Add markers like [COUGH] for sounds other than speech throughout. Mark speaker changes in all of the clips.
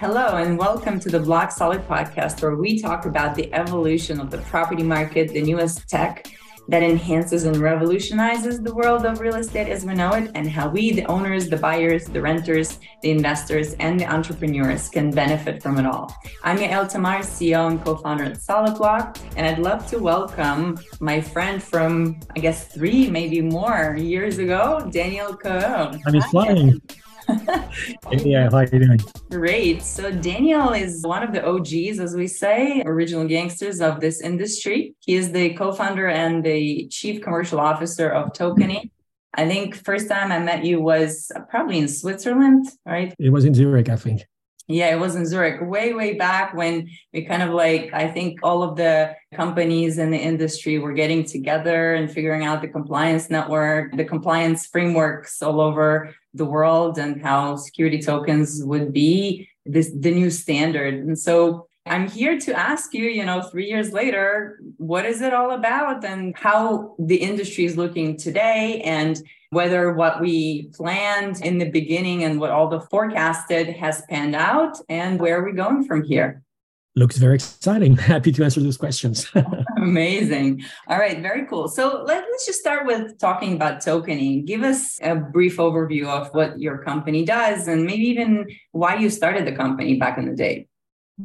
Speaker 1: Hello, and welcome to the Block Solid podcast, where we talk about the evolution of the property market, the newest tech that enhances and revolutionizes the world of real estate as we know it, and how we, the owners, the buyers, the renters, the investors, and the entrepreneurs can benefit from it all. I'm Yael Tamar, CEO and co founder at Solid Block, and I'd love to welcome my friend from, I guess, three, maybe more years ago, Daniel Coheur.
Speaker 2: I'm flying [LAUGHS] yeah, how are you doing?
Speaker 1: Great. So Daniel is one of the OGs, as we say, original gangsters of this industry. He is the co-founder and the chief commercial officer of Tokeny. I think first time I met you was probably in Switzerland, right?
Speaker 2: It was in Zurich, I think.
Speaker 1: Yeah, it was in Zurich way, way back when we kind of like, I think all of the companies in the industry were getting together and figuring out the compliance network, the compliance frameworks all over the world and how security tokens would be this the new standard. And so I'm here to ask you, you know, three years later, what is it all about and how the industry is looking today and whether what we planned in the beginning and what all the forecasted has panned out and where are we going from here?
Speaker 2: Looks very exciting. [LAUGHS] Happy to answer those questions. [LAUGHS]
Speaker 1: Amazing. All right, very cool. So let, us just start with talking about Tokeny. Give us a brief overview of what your company does and maybe even why you started the company back in the day.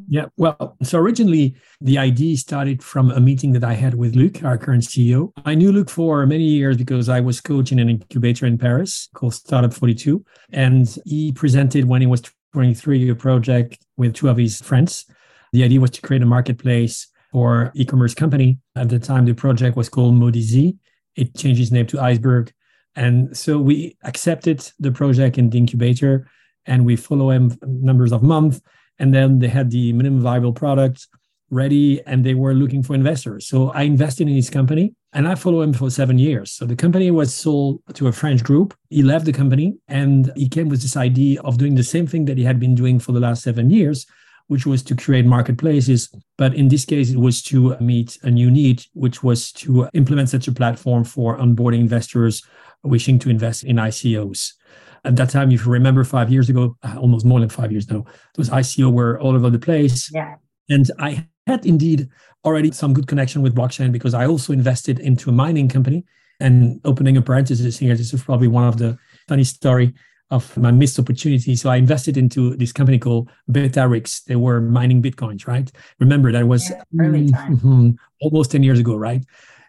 Speaker 2: Yeah, well, so originally the idea started from a meeting that I had with Luc, our current CEO. I knew Luc for many years because I was coaching an incubator in Paris called Startup 42. And he presented when he was 23 a project with two of his friends. The idea was to create a marketplace for e-commerce company. At the time, the project was called Modizy. It changed its name to Izberg. And so we accepted the project in the incubator and we follow him numbers of months and then they had the minimum viable product ready and they were looking for investors. So I invested in his company and I followed him for seven years. So the company was sold to a French group. He left the company and he came with this idea of doing the same thing that he had been doing for the last seven years, which was to create marketplaces. But in this case, it was to meet a new need, which was to implement such a platform for onboarding investors wishing to invest in ICOs. At that time, if you remember five years ago, uh, almost more than five years now, those ICO were all over the place.
Speaker 1: Yeah.
Speaker 2: And I had indeed already some good connection with blockchain because I also invested into a mining company. And opening a parenthesis here, this is probably one of the funny story of my missed opportunity. So I invested into this company called Betarix. They were mining bitcoins, right? Remember that was
Speaker 1: yeah, early time. Mm-hmm,
Speaker 2: almost 10 years ago, right?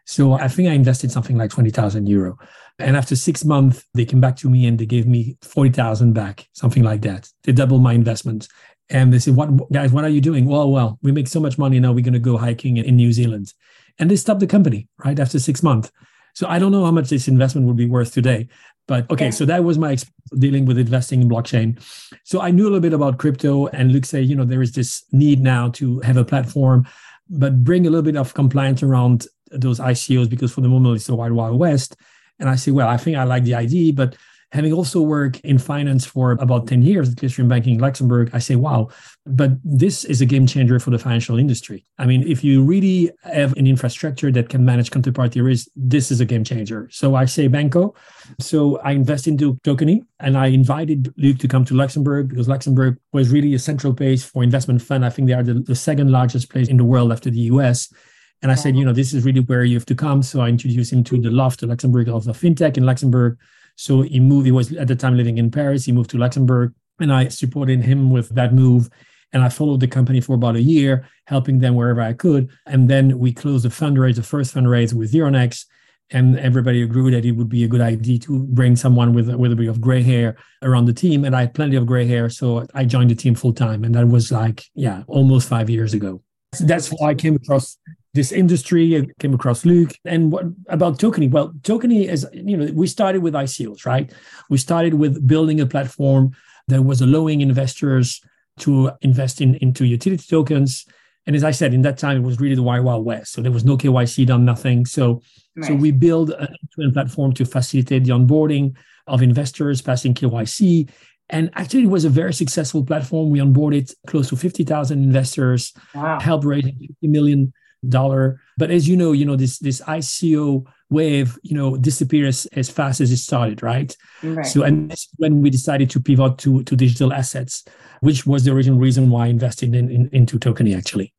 Speaker 2: So I think I invested something like 20,000 euro. And after six months, they came back to me and they gave me 40,000 back, something like that. They doubled my investment. And they said, What guys, what are you doing? Well, well, we make so much money now, we're going to go hiking in New Zealand. And they stopped the company right after six months. So I don't know how much this investment would be worth today. But okay, yeah. so that was my experience dealing with investing in blockchain. So I knew a little bit about crypto, and Luc said, you know, there is this need now to have a platform, but bring a little bit of compliance around those ICOs because for the moment it's the wild, wild west. And I say, well, I think I like the idea, but having also worked in finance for about 10 years at Clearstream Banking in Luxembourg, I say, wow, but this is a game changer for the financial industry. I mean, if you really have an infrastructure that can manage counterparty risk, this is a game changer. So I say Banco. So I invest into Tokeny and I invited Luc to come to Luxembourg because Luxembourg was really a central place for investment fund. I think they are the, the second largest place in the world after the US. And I said, you know, this is really where you have to come. So I introduced him to the LHoFT, the Luxembourg LHoFT of the fintech in Luxembourg. So he moved, he was at the time living in Paris. He moved to Luxembourg and I supported him with that move. And I followed the company for about a year, helping them wherever I could. And then we closed the fundraise, the first fundraise with Euronext. And everybody agreed that it would be a good idea to bring someone with, with a bit of gray hair around the team. And I had plenty of gray hair. So I joined the team full time. And that was like, yeah, almost five years ago. So that's why I came across this industry. I came across Luc. And what about Tokeny? Well, Tokeny is, you know, we started with ICOs, right? We started with building a platform that was allowing investors to invest in into utility tokens. And as I said, in that time, it was really the wild, wild west. So there was no KYC done, nothing. So, right. so we build an platform to facilitate the onboarding of investors passing KYC. And actually, it was a very successful platform. We onboarded close to 50,000 investors, wow. helped raise 50 million dollar. But as you know, you know this this ICO wave, you know, disappear as, as fast as it started, right?
Speaker 1: right.
Speaker 2: So, and when we decided to pivot to, to digital assets, which was the original reason why I invested in, in into Tokeny actually.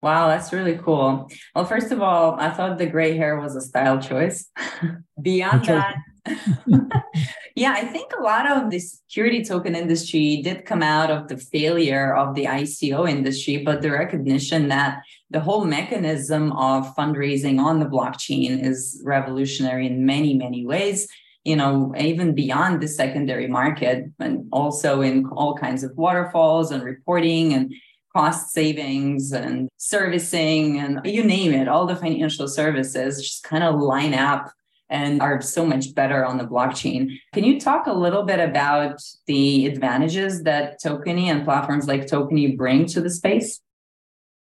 Speaker 1: Wow, that's really cool. Well, first of all, I thought the gray hair was a style choice. [LAUGHS] Beyond that, [LAUGHS] yeah, I think a lot of the security token industry did come out of the failure of the ICO industry, but the recognition that the whole mechanism of fundraising on the blockchain is revolutionary in many, many ways. You know, even beyond the secondary market, and also in all kinds of waterfalls and reporting and cost savings and servicing and you name it, all the financial services just kind of line up and are so much better on the blockchain. Can you talk a little bit about the advantages that Tokeny and platforms like Tokeny bring to the space?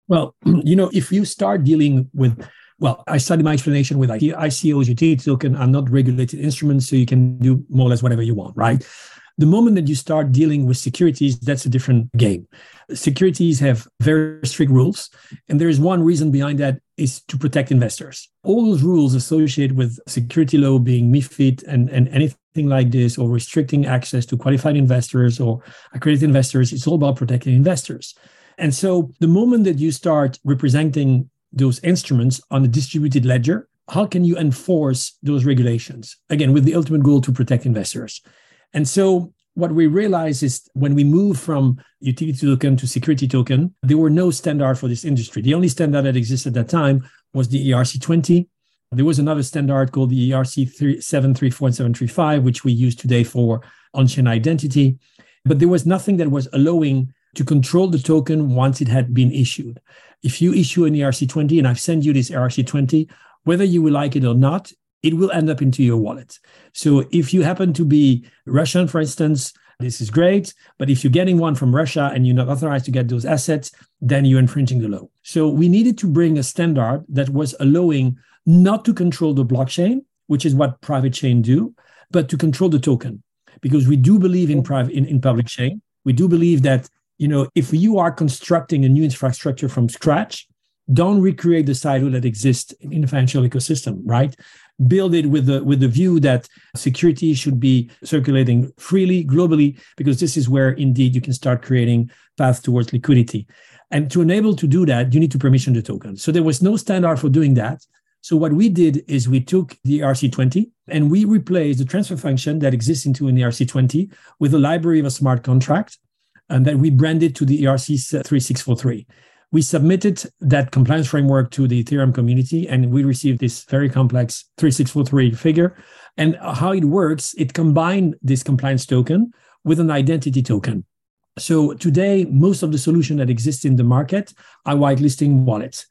Speaker 2: Well, [CLEARS THROAT] you know, if you start dealing with well, I started my explanation with ICOs, utility token are not regulated instruments, so you can do more or less whatever you want, right? The moment that you start dealing with securities, that's a different game. Securities have very strict rules. And there is one reason behind that is to protect investors. All those rules associated with security law being MIFID and, and anything like this, or restricting access to qualified investors or accredited investors, it's all about protecting investors. And so the moment that you start representing those instruments on a distributed ledger, how can you enforce those regulations? Again, with the ultimate goal to protect investors. And so what we realized is when we moved from utility token to security token, there were no standard for this industry. The only standard that existed at that time was the ERC20. There was another standard called the ERC 734 and 735, which we use today for on-chain identity. But there was nothing that was allowing to control the token once it had been issued. If you issue an ERC20 and I've sent you this ERC20, whether you will like it or not, it will end up into your wallet. So if you happen to be Russian, for instance, this is great. But if you're getting one from Russia and you're not authorized to get those assets, then you're infringing the law. So we needed to bring a standard that was allowing not to control the blockchain, which is what private chain do, but to control the token. Because we do believe in private in, in public chain. We do believe that, you know, if you are constructing a new infrastructure from scratch, don't recreate the silo that exists in the financial ecosystem, right? Build it with the with the view that security should be circulating freely globally because this is where indeed you can start creating paths towards liquidity. And to enable to do that you need to permission the token. So there was no standard for doing that. So what we did is we took the ERC20 and we replaced the transfer function that exists into an ERC20 with a library of a smart contract and that we branded to the ERC 3643 we submitted that compliance framework to the Ethereum community and we received this very complex 3643 figure. And how it works, it combined this compliance token with an identity token. So today, most of the solution that exists in the market are whitelisting wallets.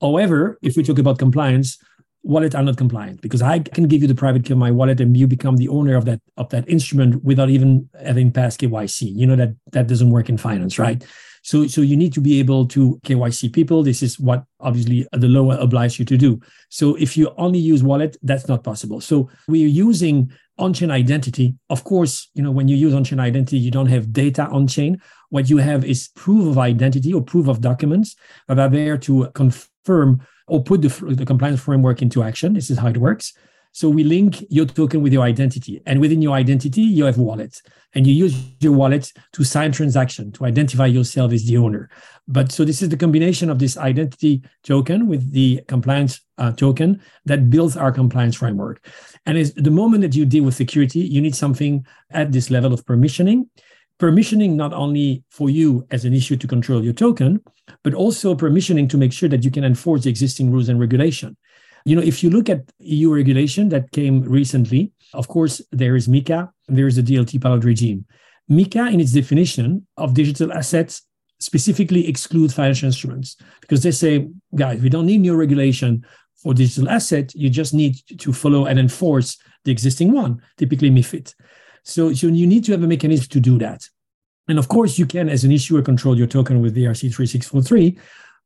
Speaker 2: However, if we talk about compliance, wallets are not compliant because I can give you the private key of my wallet and you become the owner of that of that instrument without even having passed KYC. You know that that doesn't work in finance, right? So, so you need to be able to KYC people. This is what obviously the law obliges you to do. So if you only use wallet, that's not possible. So we are using on-chain identity. Of course, you know, when you use on-chain identity, you don't have data on-chain. What you have is proof of identity or proof of documents that are there to confirm or put the, the compliance framework into action. This is how it works. So we link your token with your identity. And within your identity, you have wallet. And you use your wallet to sign transaction, to identify yourself as the owner. But so this is the combination of this identity token with the compliance uh, token that builds our compliance framework. And is the moment that you deal with security, you need something at this level of permissioning. Permissioning not only for you as an issue to control your token, but also permissioning to make sure that you can enforce the existing rules and regulation. You know, if you look at EU regulation that came recently, of course, there is MiCA, there is the DLT pilot regime. MiCA, in its definition of digital assets, specifically excludes financial instruments because they say, guys, we don't need new regulation for digital asset. You just need to follow and enforce the existing one, typically MIFID. So, so you need to have a mechanism to do that. And of course, you can, as an issuer, control your token with the ERC 3643.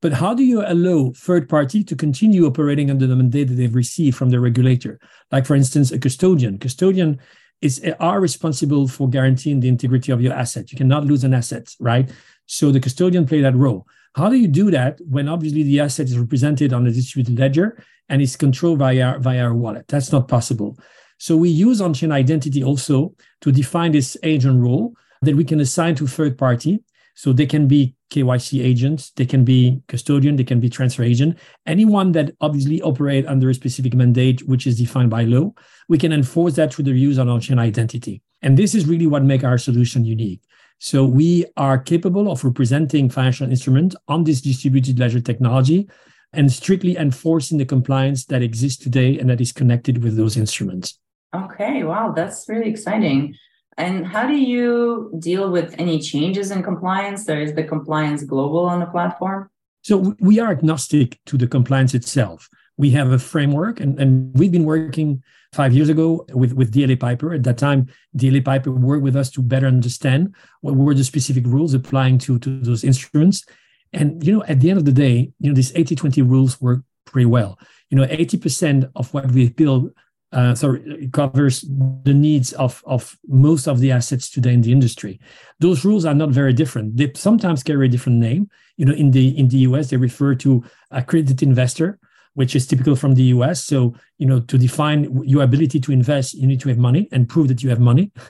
Speaker 2: But how do you allow third party to continue operating under the mandate that they've received from the regulator? Like, for instance, a custodian. Custodian is are responsible for guaranteeing the integrity of your asset. You cannot lose an asset, right? So the custodian play that role. How do you do that when obviously the asset is represented on a distributed ledger and is controlled via, via our wallet? That's not possible. So we use on-chain identity also to define this agent role that we can assign to third party. So they can be KYC agents, they can be custodian, they can be transfer agent, anyone that obviously operate under a specific mandate which is defined by law. We can enforce that through the use of on-chain identity. And this is really what makes our solution unique. So we are capable of representing financial instruments on this distributed ledger technology and strictly enforcing the compliance that exists today and that is connected with those instruments.
Speaker 1: Okay, wow, that's really exciting. And how do you deal with any changes in compliance? There is the compliance global on the platform.
Speaker 2: So we are agnostic to the compliance itself. We have a framework, and, and we've been working five years ago with, with DLA Piper. At that time, DLA Piper worked with us to better understand what were the specific rules applying to, to those instruments. And, you know, at the end of the day, you know, these 80-20 rules work pretty well. You know, 80% of what we build uh, so it covers the needs of, of most of the assets today in the industry. Those rules are not very different. They sometimes carry a different name. You know, in the in the US, they refer to accredited investor, which is typical from the US. So, you know, to define your ability to invest, you need to have money and prove that you have money. [LAUGHS]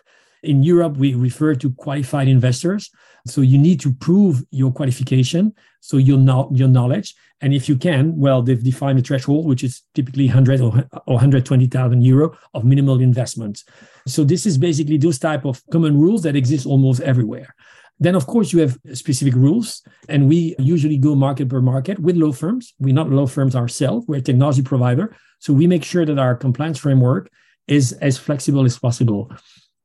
Speaker 2: In Europe, we refer to qualified investors. So you need to prove your qualification, so your, no, your knowledge. And if you can, well, they've defined a threshold, which is typically 100 or, or 120,000 euro of minimal investment. So this is basically those type of common rules that exist almost everywhere. Then, of course, you have specific rules, and we usually go market per market with law firms. We're not law firms ourselves, we're a technology provider. So we make sure that our compliance framework is as flexible as possible.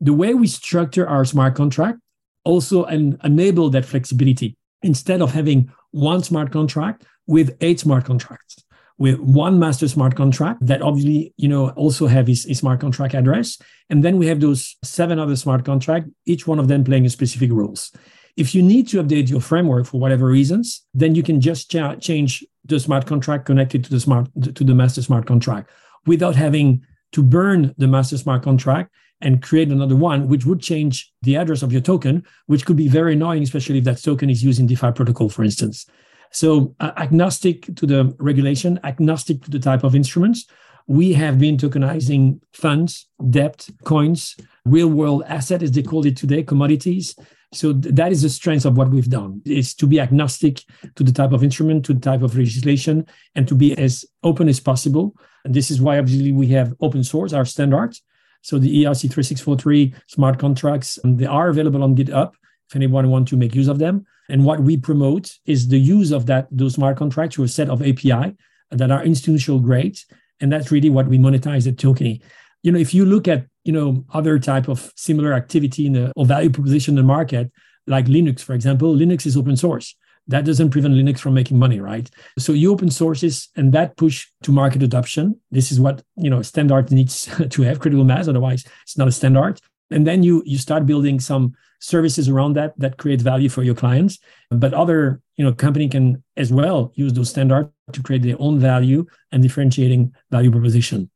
Speaker 2: The way we structure our smart contract also en- enable that flexibility. Instead of having one smart contract with eight smart contracts with one master smart contract that obviously you know also have his, smart contract address and then we have those seven other smart contract each one of them playing a specific roles. If you need to update your framework for whatever reasons then you can just ch- change the smart contract connected to the smart to the master smart contract without having to burn the master smart contract and create another one, which would change the address of your token, which could be very annoying, especially if that token is using DeFi protocol, for instance. So, uh, agnostic to the regulation, agnostic to the type of instruments, we have been tokenizing funds, debt, coins, real world asset, as they call it today, commodities. So th- that is the strength of what we've done is to be agnostic to the type of instrument, to the type of legislation, and to be as open as possible. And this is why obviously we have open source, our standards, so the ERC 3643 smart contracts, um, they are available on GitHub if anyone wants to make use of them. And what we promote is the use of that those smart contracts through a set of API that are institutional grade. And that's really what we monetize at Tokeny. You know, if you look at, you know, other type of similar activity in the or value proposition in the market, like Linux, for example, Linux is open source that doesn't prevent Linux from making money, right? So you open sources and that push to market adoption. This is what you know standard needs [LAUGHS] to have critical mass. Otherwise, it's not a standard. And then you you start building some services around that that create value for your clients. But other you know company can as well use those standards to create their own value and differentiating value proposition.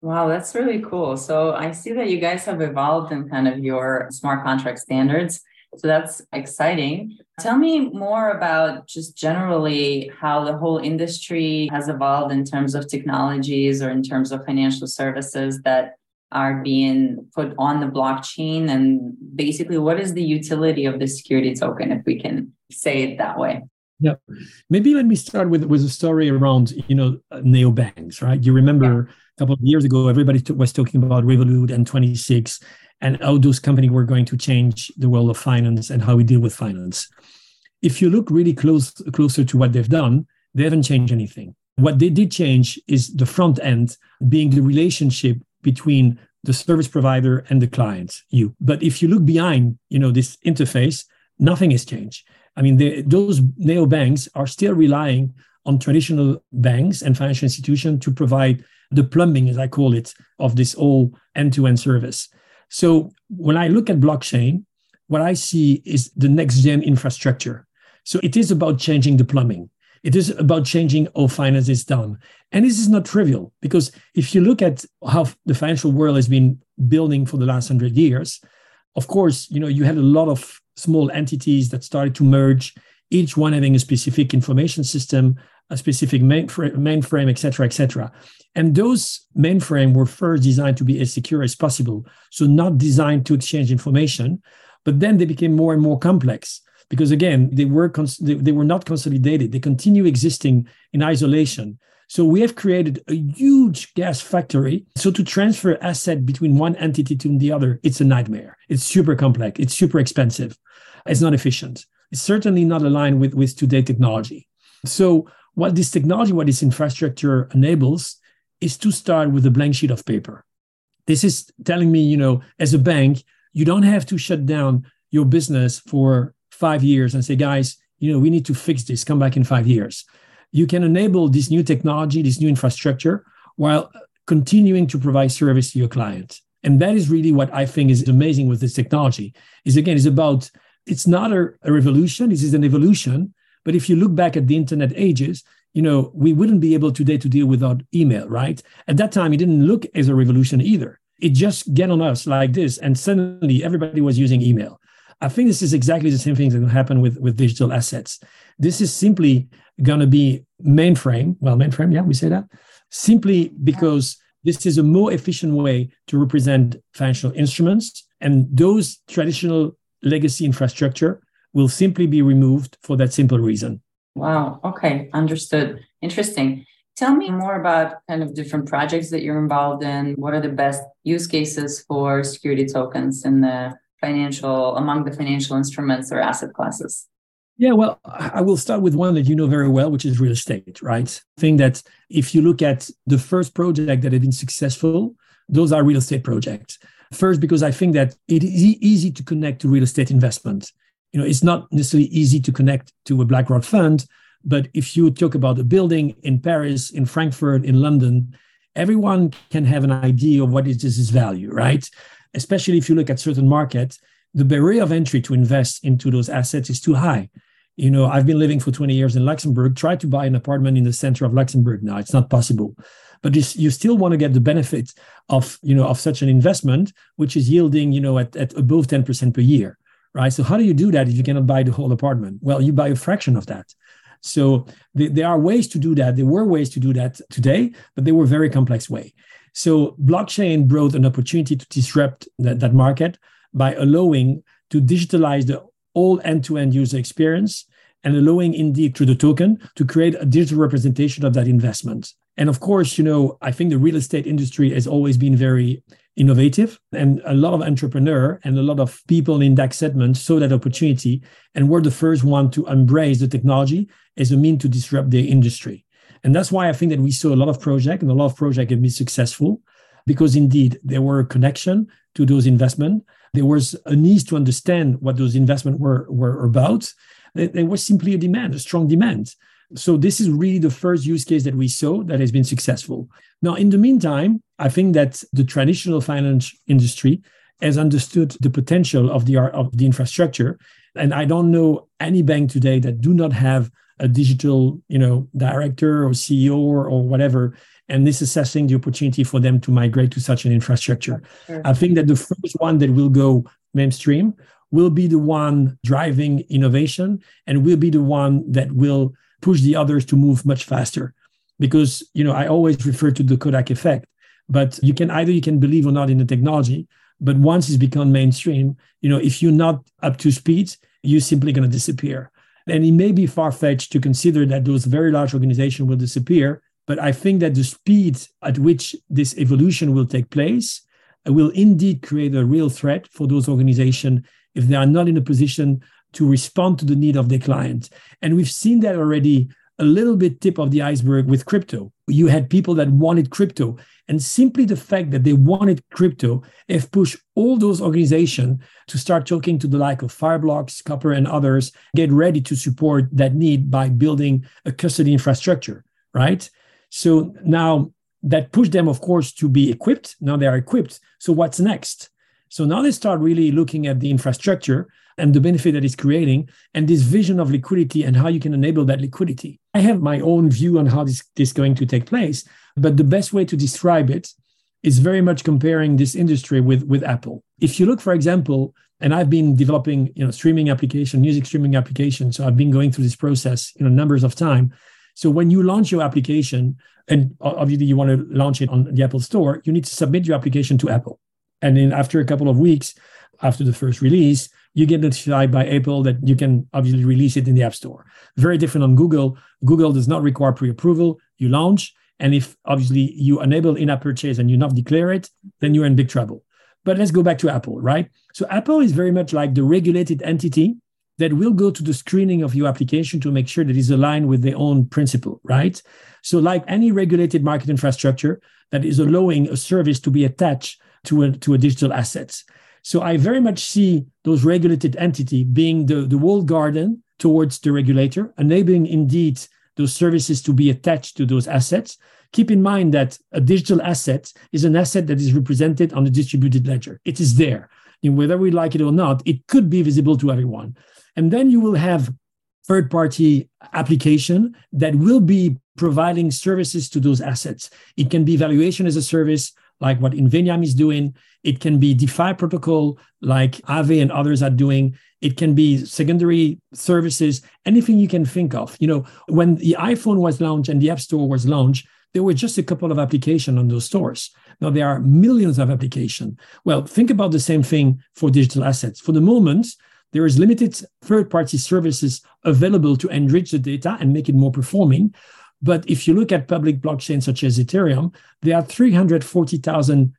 Speaker 1: Wow, that's really cool. So I see that you guys have evolved in kind of your smart contract standards. So that's exciting. Tell me more about just generally how the whole industry has evolved in terms of technologies or in terms of financial services that are being put on the blockchain and basically what is the utility of the security token if we can say it that way
Speaker 2: yeah maybe let me start with with a story around you know uh, neobanks right you remember yeah. a couple of years ago everybody was talking about revolut and 26 and how those companies were going to change the world of finance and how we deal with finance. If you look really close closer to what they've done, they haven't changed anything. What they did change is the front end being the relationship between the service provider and the client, you. But if you look behind, you know, this interface, nothing has changed. I mean, they, those neobanks are still relying on traditional banks and financial institutions to provide the plumbing, as I call it, of this whole end-to-end service. So when I look at blockchain, what I see is the next gen infrastructure. So it is about changing the plumbing. It is about changing how finance is done. And this is not trivial because if you look at how the financial world has been building for the last hundred years, of course, you know, you had a lot of small entities that started to merge each one having a specific information system, a specific mainframe, mainframe, et cetera, et cetera. And those mainframe were first designed to be as secure as possible. So not designed to exchange information, but then they became more and more complex because again, they were, cons- they, they were not consolidated. They continue existing in isolation. So we have created a huge gas factory. So to transfer asset between one entity to the other, it's a nightmare. It's super complex. It's super expensive. It's not efficient. It's certainly not aligned with, with today technology. So what this technology, what this infrastructure enables is to start with a blank sheet of paper. This is telling me, you know, as a bank, you don't have to shut down your business for five years and say, guys, you know, we need to fix this, come back in five years you can enable this new technology, this new infrastructure, while continuing to provide service to your client. And that is really what I think is amazing with this technology. Is again, it's about it's not a, a revolution, this is an evolution. But if you look back at the internet ages, you know, we wouldn't be able today to deal without email, right? At that time, it didn't look as a revolution either. It just get on us like this, and suddenly everybody was using email. I think this is exactly the same thing that will happen with, with digital assets. This is simply going to be mainframe. Well, mainframe, yeah, we say that. Simply because this is a more efficient way to represent financial instruments. And those traditional legacy infrastructure will simply be removed for that simple reason.
Speaker 1: Wow. Okay. Understood. Interesting. Tell me more about kind of different projects that you're involved in. What are the best use cases for security tokens in the financial among the financial instruments or asset classes?
Speaker 2: Yeah, well, I will start with one that you know very well, which is real estate, right? I think that if you look at the first project that have been successful, those are real estate projects. First, because I think that it is easy to connect to real estate investment. You know, it's not necessarily easy to connect to a BlackRock fund, but if you talk about a building in Paris, in Frankfurt, in London, everyone can have an idea of what is this value, right? Especially if you look at certain markets, the barrier of entry to invest into those assets is too high. You know i've been living for 20 years in luxembourg try to buy an apartment in the center of luxembourg now it's not possible. But you still want to get the benefit of you know of such an investment which is yielding you know at, at above 10% per year right? So how do you do that if you cannot buy the whole apartment? Well you buy a fraction of that. So th- there are ways to do that. There were ways to do that today but they were very complex way. So blockchain brought an opportunity to disrupt that, that market by allowing to digitalize the all end-to-end user experience and allowing indeed through the token to create a digital representation of that investment. And of course, you know, I think the real estate industry has always been very innovative and a lot of entrepreneur and a lot of people in that segment saw that opportunity and were the first one to embrace the technology as a mean to disrupt their industry. And that's why I think that we saw a lot of projects and a lot of projects have been successful because indeed there were a connection to those investment there was a need to understand what those investments were, were about. There was simply a demand, a strong demand. So this is really the first use case that we saw that has been successful. Now, in the meantime, I think that the traditional finance industry has understood the potential of the of the infrastructure, and I don't know any bank today that do not have a digital, you know, director or CEO or, or whatever and this assessing the opportunity for them to migrate to such an infrastructure. Sure. I think that the first one that will go mainstream will be the one driving innovation and will be the one that will push the others to move much faster. Because you know, I always refer to the Kodak effect, but you can either you can believe or not in the technology, but once it's become mainstream, you know, if you're not up to speed, you're simply going to disappear. And it may be far fetched to consider that those very large organizations will disappear but I think that the speed at which this evolution will take place will indeed create a real threat for those organizations if they are not in a position to respond to the need of their clients. And we've seen that already a little bit tip of the iceberg with crypto. You had people that wanted crypto, and simply the fact that they wanted crypto have pushed all those organizations to start talking to the like of Fireblocks, Copper, and others, get ready to support that need by building a custody infrastructure, right? So now that pushed them, of course, to be equipped. Now they are equipped. So what's next? So now they start really looking at the infrastructure and the benefit that it's creating and this vision of liquidity and how you can enable that liquidity. I have my own view on how this, this is going to take place, but the best way to describe it is very much comparing this industry with, with Apple. If you look, for example, and I've been developing, you know, streaming application, music streaming application. So I've been going through this process, you know, numbers of time. So when you launch your application, and obviously you want to launch it on the Apple Store, you need to submit your application to Apple. And then after a couple of weeks, after the first release, you get notified by Apple that you can obviously release it in the App Store. Very different on Google. Google does not require pre-approval. You launch, and if obviously you enable in-app purchase and you not declare it, then you're in big trouble. But let's go back to Apple, right? So Apple is very much like the regulated entity that will go to the screening of your application to make sure that it's aligned with their own principle, right? So, like any regulated market infrastructure that is allowing a service to be attached to a, to a digital asset. So, I very much see those regulated entity being the, the walled garden towards the regulator, enabling indeed those services to be attached to those assets Keep in mind that a digital asset is an asset that is represented on the distributed ledger. It is there. And whether we like it or not, it could be visible to everyone. And then you will have third party application that will be providing services to those assets. It can be valuation as a service, like what Inveniam is doing. It can be DeFi protocol, like Aave and others are doing. It can be secondary services, anything you can think of. You know, when the iPhone was launched and the App Store was launched, there were just a couple of applications on those stores. Now there are millions of applications. Well, think about the same thing for digital assets. For the moment, there is limited third-party services available to enrich the data and make it more performing. But if you look at public blockchains such as Ethereum, there are 340,000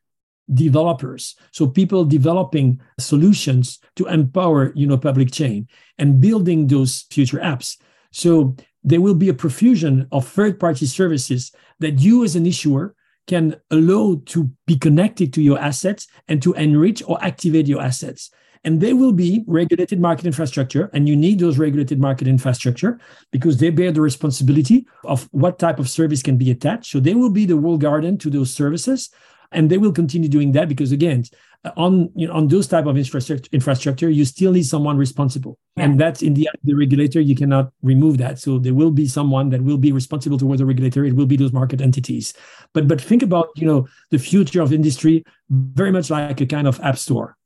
Speaker 2: developers. So people developing solutions to empower you know public chain and building those future apps. So there will be a profusion of third party services that you as an issuer can allow to be connected to your assets and to enrich or activate your assets. And they will be regulated market infrastructure, and you need those regulated market infrastructure because they bear the responsibility of what type of service can be attached. So they will be the walled garden to those services, and they will continue doing that because again, uh, on you know, on those type of infrastructure, infrastructure, you still need someone responsible, yeah. and that's in the the regulator. You cannot remove that. So there will be someone that will be responsible towards the regulator. It will be those market entities. But but think about you know the future of industry very much like a kind of app store.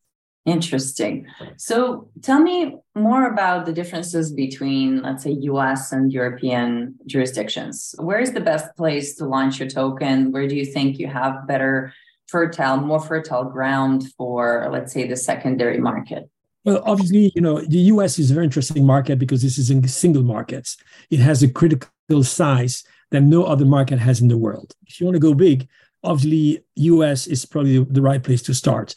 Speaker 1: Interesting. So tell me more about the differences between, let's say, US and European jurisdictions. Where is the best place to launch your token? Where do you think you have better fertile, more fertile ground for, let's say, the secondary market?
Speaker 2: Well, obviously, you know, the US is a very interesting market because this is a single market. It has a critical size that no other market has in the world. If you want to go big, obviously, US is probably the right place to start.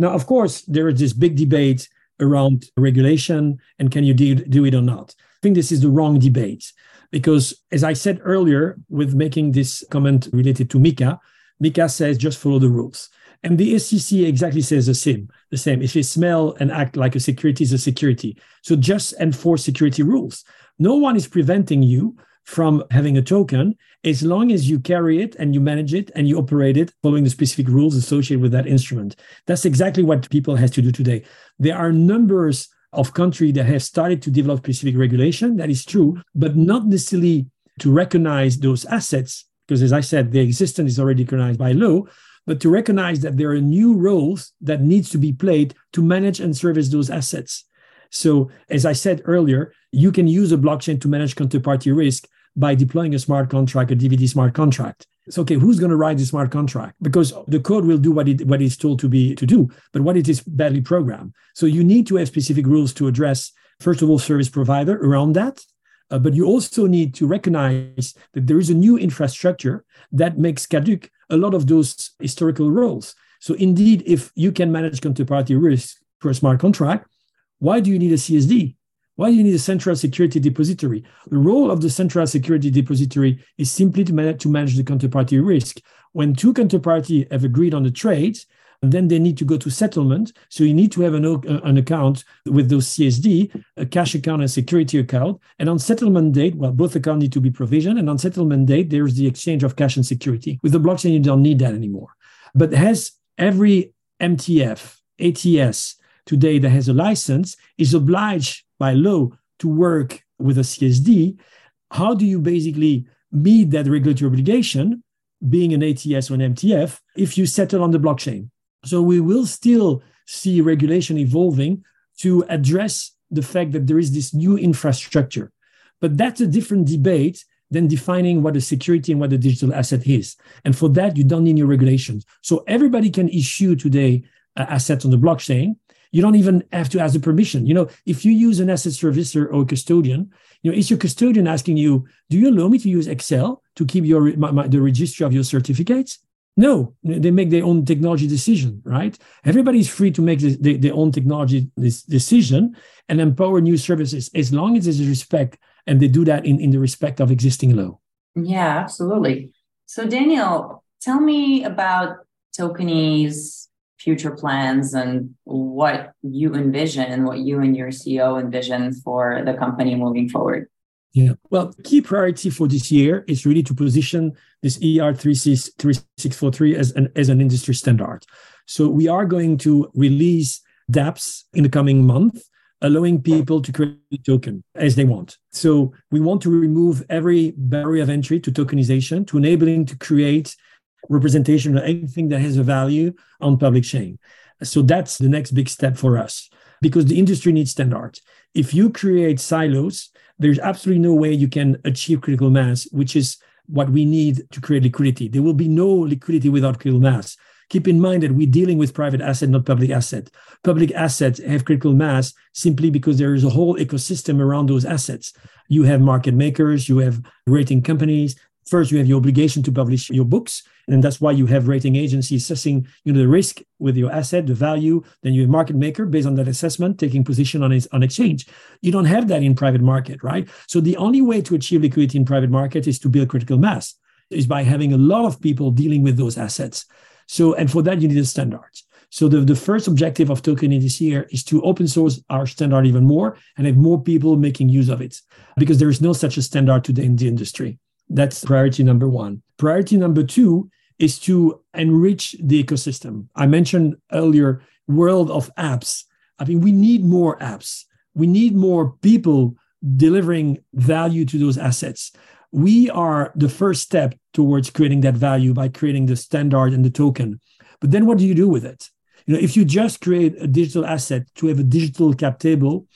Speaker 2: Now, of course, there is this big debate around regulation and can you do, do it or not. I think this is the wrong debate because, as I said earlier, with making this comment related to MiCA, MiCA says just follow the rules. And the SEC exactly says the same. The same. If they smell and act like a security is a security. So just enforce security rules. No one is preventing you from having a token as long as you carry it and you manage it and you operate it following the specific rules associated with that instrument. That's exactly what people has to do today. There are numbers of countries that have started to develop specific regulation. That is true, but not necessarily to recognize those assets because as I said, the existence is already recognized by law, but to recognize that there are new roles that needs to be played to manage and service those assets. So as I said earlier, you can use a blockchain to manage counterparty risk by deploying a smart contract, a DvP smart contract. It's okay, who's going to write the smart contract? Because the code will do what it what it's told to be to do, but what it is badly programmed. So you need to have specific rules to address, first of all, service provider around that, uh, but you also need to recognize that there is a new infrastructure that makes caduc a lot of those historical roles. So, indeed, if you can manage counterparty risk for a smart contract, why do you need a CSD? Why do you need a central security depository? The role of the central security depository is simply to manage, to manage the counterparty risk. When two counterparty have agreed on a trade, and then they need to go to settlement. So you need to have an, uh, an account with those CSD, a cash account and security account. And on settlement date, well, both accounts need to be provisioned. And on settlement date, there's the exchange of cash and security. With the blockchain, you don't need that anymore. But has every MTF, ATS today that has a license is obliged by law to work with a CSD. How do you basically meet that regulatory obligation, being an ATS or an MTF, if you settle on the blockchain? So we will still see regulation evolving to address the fact that there is this new infrastructure. But that's a different debate than defining what a security and what a digital asset is. And for that, you don't need new regulations. So everybody can issue today uh, assets on the blockchain. You don't even have to ask the permission. You know, if you use an asset servicer or custodian, you know, is your custodian asking you, do you allow me to use Excel to keep your my, my, the registry of your certificates? No, they make their own technology decision, right? Everybody is free to make the, their own technology decision and empower new services as long as there's respect and they do that in, in the respect of existing law.
Speaker 1: Yeah, absolutely. So, Daniel, tell me about Tokeny's future plans and what you envision and what you and your CEO envision for the company moving forward.
Speaker 2: Yeah. Well, key priority for this year is really to position this ER 3643 as an, as an industry standard. So we are going to release dApps in the coming month allowing people to create a token as they want. So we want to remove every barrier of entry to tokenization to enabling to create representation of anything that has a value on public chain. So that's the next big step for us because the industry needs standards. If you create silos, there's absolutely no way you can achieve critical mass, which is what we need to create liquidity. There will be no liquidity without critical mass. Keep in mind that we're dealing with private asset, not public asset. Public assets have critical mass simply because there is a whole ecosystem around those assets. You have market makers, you have rating companies. First, you have your obligation to publish your books, and that's why you have rating agencies assessing, you know, the risk with your asset, the value. Then you have market maker based on that assessment, taking position on on exchange. You don't have that in private market, right? So the only way to achieve liquidity in private market is to build critical mass, is by having a lot of people dealing with those assets. So, and for that, you need a standard. So the, the first objective of Token this year is to open source our standard even more and have more people making use of it because there is no such a standard today in the industry. That's priority number one. Priority number two is to enrich the ecosystem. I mentioned earlier world of apps. I mean, we need more apps. We need more people delivering value to those assets we are the first step towards creating that value by creating the standard and the token. But then what do you do with it? You know, if you just create a digital asset to have a digital cap table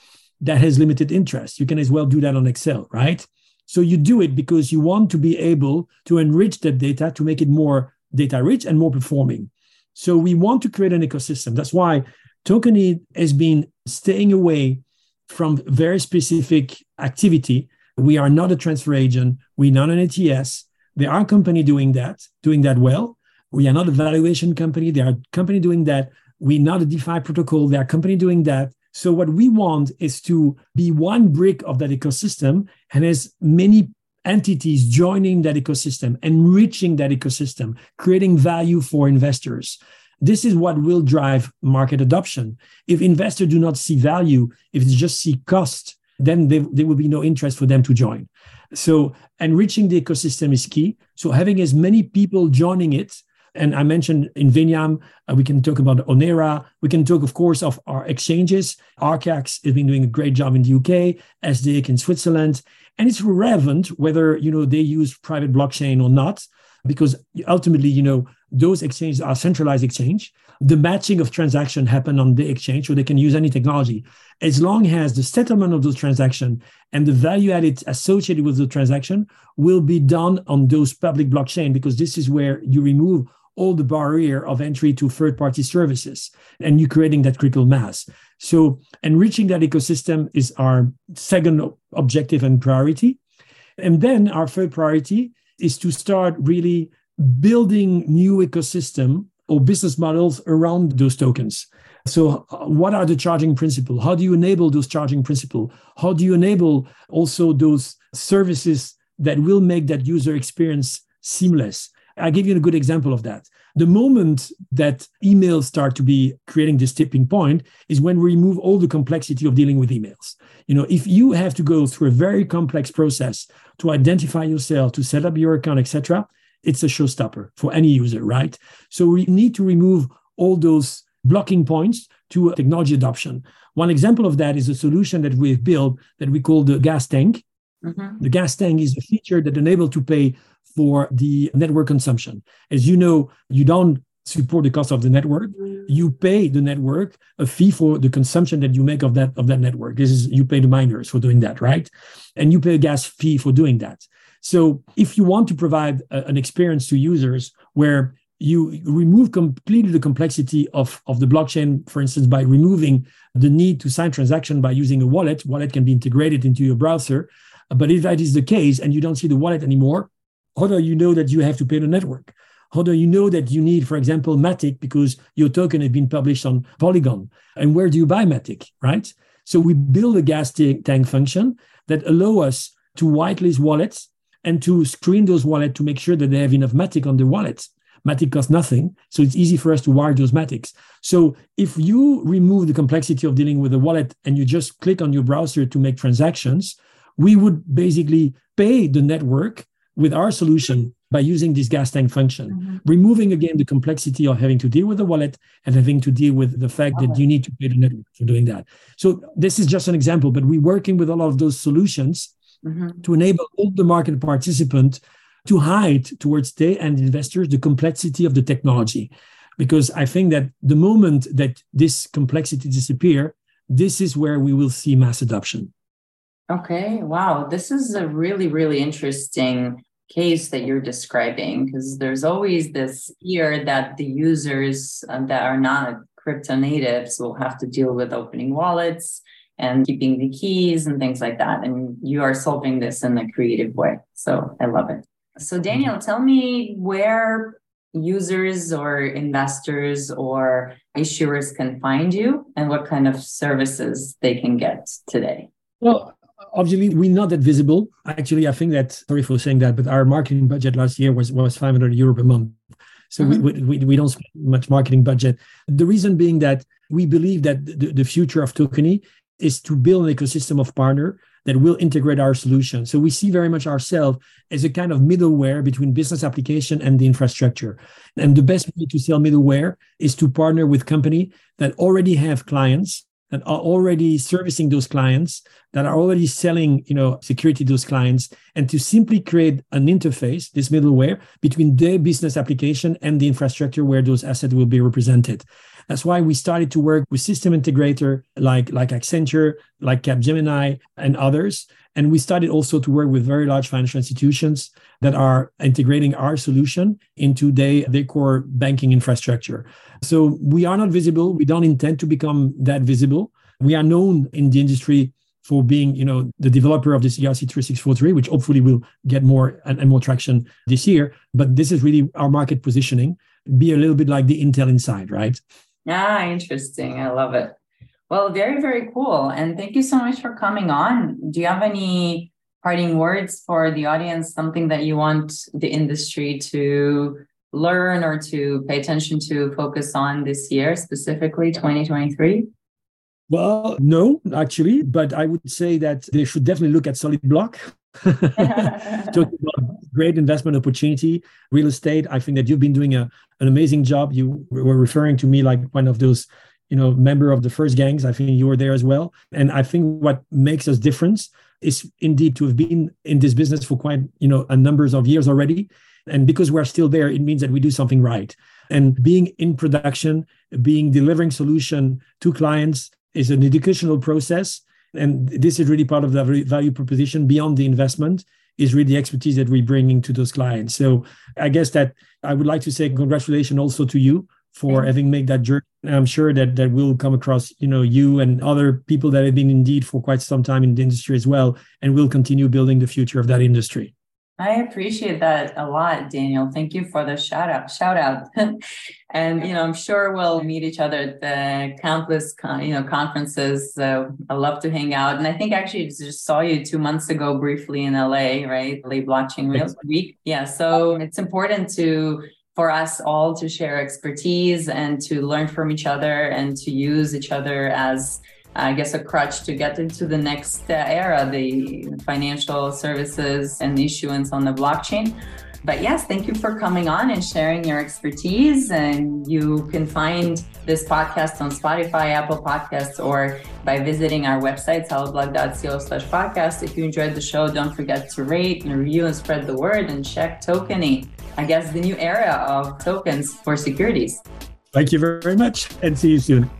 Speaker 2: that has limited interest, you can as well do that on Excel, right? So you do it because you want to be able to enrich that data to make it more data rich and more performing. So we want to create an ecosystem. That's why Tokeny has been staying away from very specific activity we are not a transfer agent. We're not an ATS. There are company doing that, doing that well. We are not a valuation company. There are company doing that. We're not a DeFi protocol. There are company doing that. So what we want is to be one brick of that ecosystem and as many entities joining that ecosystem, enriching that ecosystem, creating value for investors. This is what will drive market adoption. If investors do not see value, if they just see cost, then there, there will be no interest for them to join. So enriching the ecosystem is key. So having as many people joining it, and I mentioned Inveniam, uh, we can talk about Ownera, we can talk, of course, of our exchanges. Archax has been doing a great job in the UK, SDX in Switzerland. And it's relevant whether you know they use private blockchain or not, because ultimately, you know, those exchanges are centralized exchange the matching of transaction happen on the exchange so they can use any technology as long as the settlement of those transactions and the value added associated with the transaction will be done on those public blockchain because this is where you remove all the barrier of entry to third party services and you creating that critical mass so enriching that ecosystem is our second objective and priority and then our third priority is to start really building new ecosystem or business models around those tokens. So, uh, what are the charging principle How do you enable those charging principle How do you enable also those services that will make that user experience seamless? I'll give you a good example of that. The moment that emails start to be creating this tipping point is when we remove all the complexity of dealing with emails. You know, if you have to go through a very complex process to identify yourself, to set up your account, etc., it's a showstopper for any user, right? So we need to remove all those blocking points to technology adoption. One example of that is a solution that we've built that we call the gas tank. Mm-hmm. The gas tank is a feature that enables to pay for the network consumption. As you know, you don't support the cost of the network. Mm. You pay the network a fee for the consumption that you make of that of that network. This is you pay the miners for doing that, right? And you pay a gas fee for doing that. So if you want to provide a, an experience to users where you remove completely the complexity of, of the blockchain, for instance, by removing the need to sign transaction by using a wallet. Wallet can be integrated into your browser. But if that is the case and you don't see the wallet anymore, how do you know that you have to pay the network? How do you know that you need, for example, Matic because your token has been published on Polygon? And where do you buy Matic, right? So we build a gas tank function that allow us to whitelist wallets and to screen those wallets to make sure that they have enough Matic on the wallet. Matic costs nothing, so it's easy for us to wire those Matics. So if you remove the complexity of dealing with a wallet and you just click on your browser to make transactions, we would basically pay the network with our solution by using this gas tank function, mm-hmm. removing again the complexity of having to deal with the wallet and having to deal with the fact okay. that you need to pay the network for doing that. So this is just an example, but we're working with a lot of those solutions mm-hmm. to enable all the market participants to hide towards they and investors the complexity of the technology. Because I think that the moment that this complexity disappear, this is where we will see mass adoption.
Speaker 1: Okay, wow. This is a really, really interesting case that you're describing because there's always this fear that the users uh, that are not crypto natives will have to deal with opening wallets and keeping the keys and things like that. And you are solving this in a creative way. So I love it. So, Daniel, tell me where users or investors or issuers can find you and what kind of services they can get today.
Speaker 2: Well, obviously we're not that visible. Actually, I think that sorry for saying that, but our marketing budget last year was was 500 euro a month. So mm-hmm. we, we, we don't spend much marketing budget. The reason being that we believe that the, the future of Tokeny is to build an ecosystem of partner that will integrate our solution. So we see very much ourselves as a kind of middleware between business application and the infrastructure. And the best way to sell middleware is to partner with company that already have clients that are already servicing those clients that are already selling you know security to those clients and to simply create an interface this middleware between their business application and the infrastructure where those assets will be represented that's why we started to work with system integrator like, like Accenture, like Capgemini, and others. And we started also to work with very large financial institutions that are integrating our solution into their, their core banking infrastructure. So we are not visible. We don't intend to become that visible. We are known in the industry for being, you know, the developer of this ERC 3643, which hopefully will get more and, and more traction this year. But this is really our market positioning. Be a little bit like the Intel inside, right?
Speaker 1: Ah, interesting. I love it. Well, very, very cool. And thank you so much for coming on. Do you have any parting words for the audience, something that you want the industry to learn or to pay attention to focus on this year, specifically 2023?
Speaker 2: Well, no, actually, but I would say that they should definitely look at SolidBlock. [LAUGHS] Great investment opportunity, real estate. I think that you've been doing a, an amazing job. You were referring to me like one of those, you know, member of the first gangs. I think you were there as well. And I think what makes us different is indeed to have been in this business for quite, you know, a numbers of years already. And because we're still there, it means that we do something right. And being in production, being delivering solution to clients is an educational process and this is really part of the value proposition beyond the investment is really the expertise that we're bringing to those clients. So I guess that I would like to say congratulations also to you for having made that journey. And I'm sure that that will come across, you know, you and other people that have been indeed for quite some time in the industry as well, and will continue building the future of that industry.
Speaker 1: I appreciate that a lot, Daniel. Thank you for the shout out. Shout out, [LAUGHS] and you know, I'm sure we'll meet each other at the countless con- you know conferences. So I love to hang out, and I think actually just saw you two months ago briefly in LA, right? LA Blockchain Real Week. Yeah, so it's important to for us all to share expertise and to learn from each other and to use each other as I guess, a crutch to get into the next uh, era, the financial services and issuance on the blockchain. But yes, thank you for coming on and sharing your expertise. And you can find this podcast on Spotify, Apple Podcasts, or by visiting our website, solidblock.co slash podcast. If you enjoyed the show, don't forget to rate and review and spread the word and check Tokeny. I guess, the new era of tokens for securities.
Speaker 2: Thank you very much and see you soon.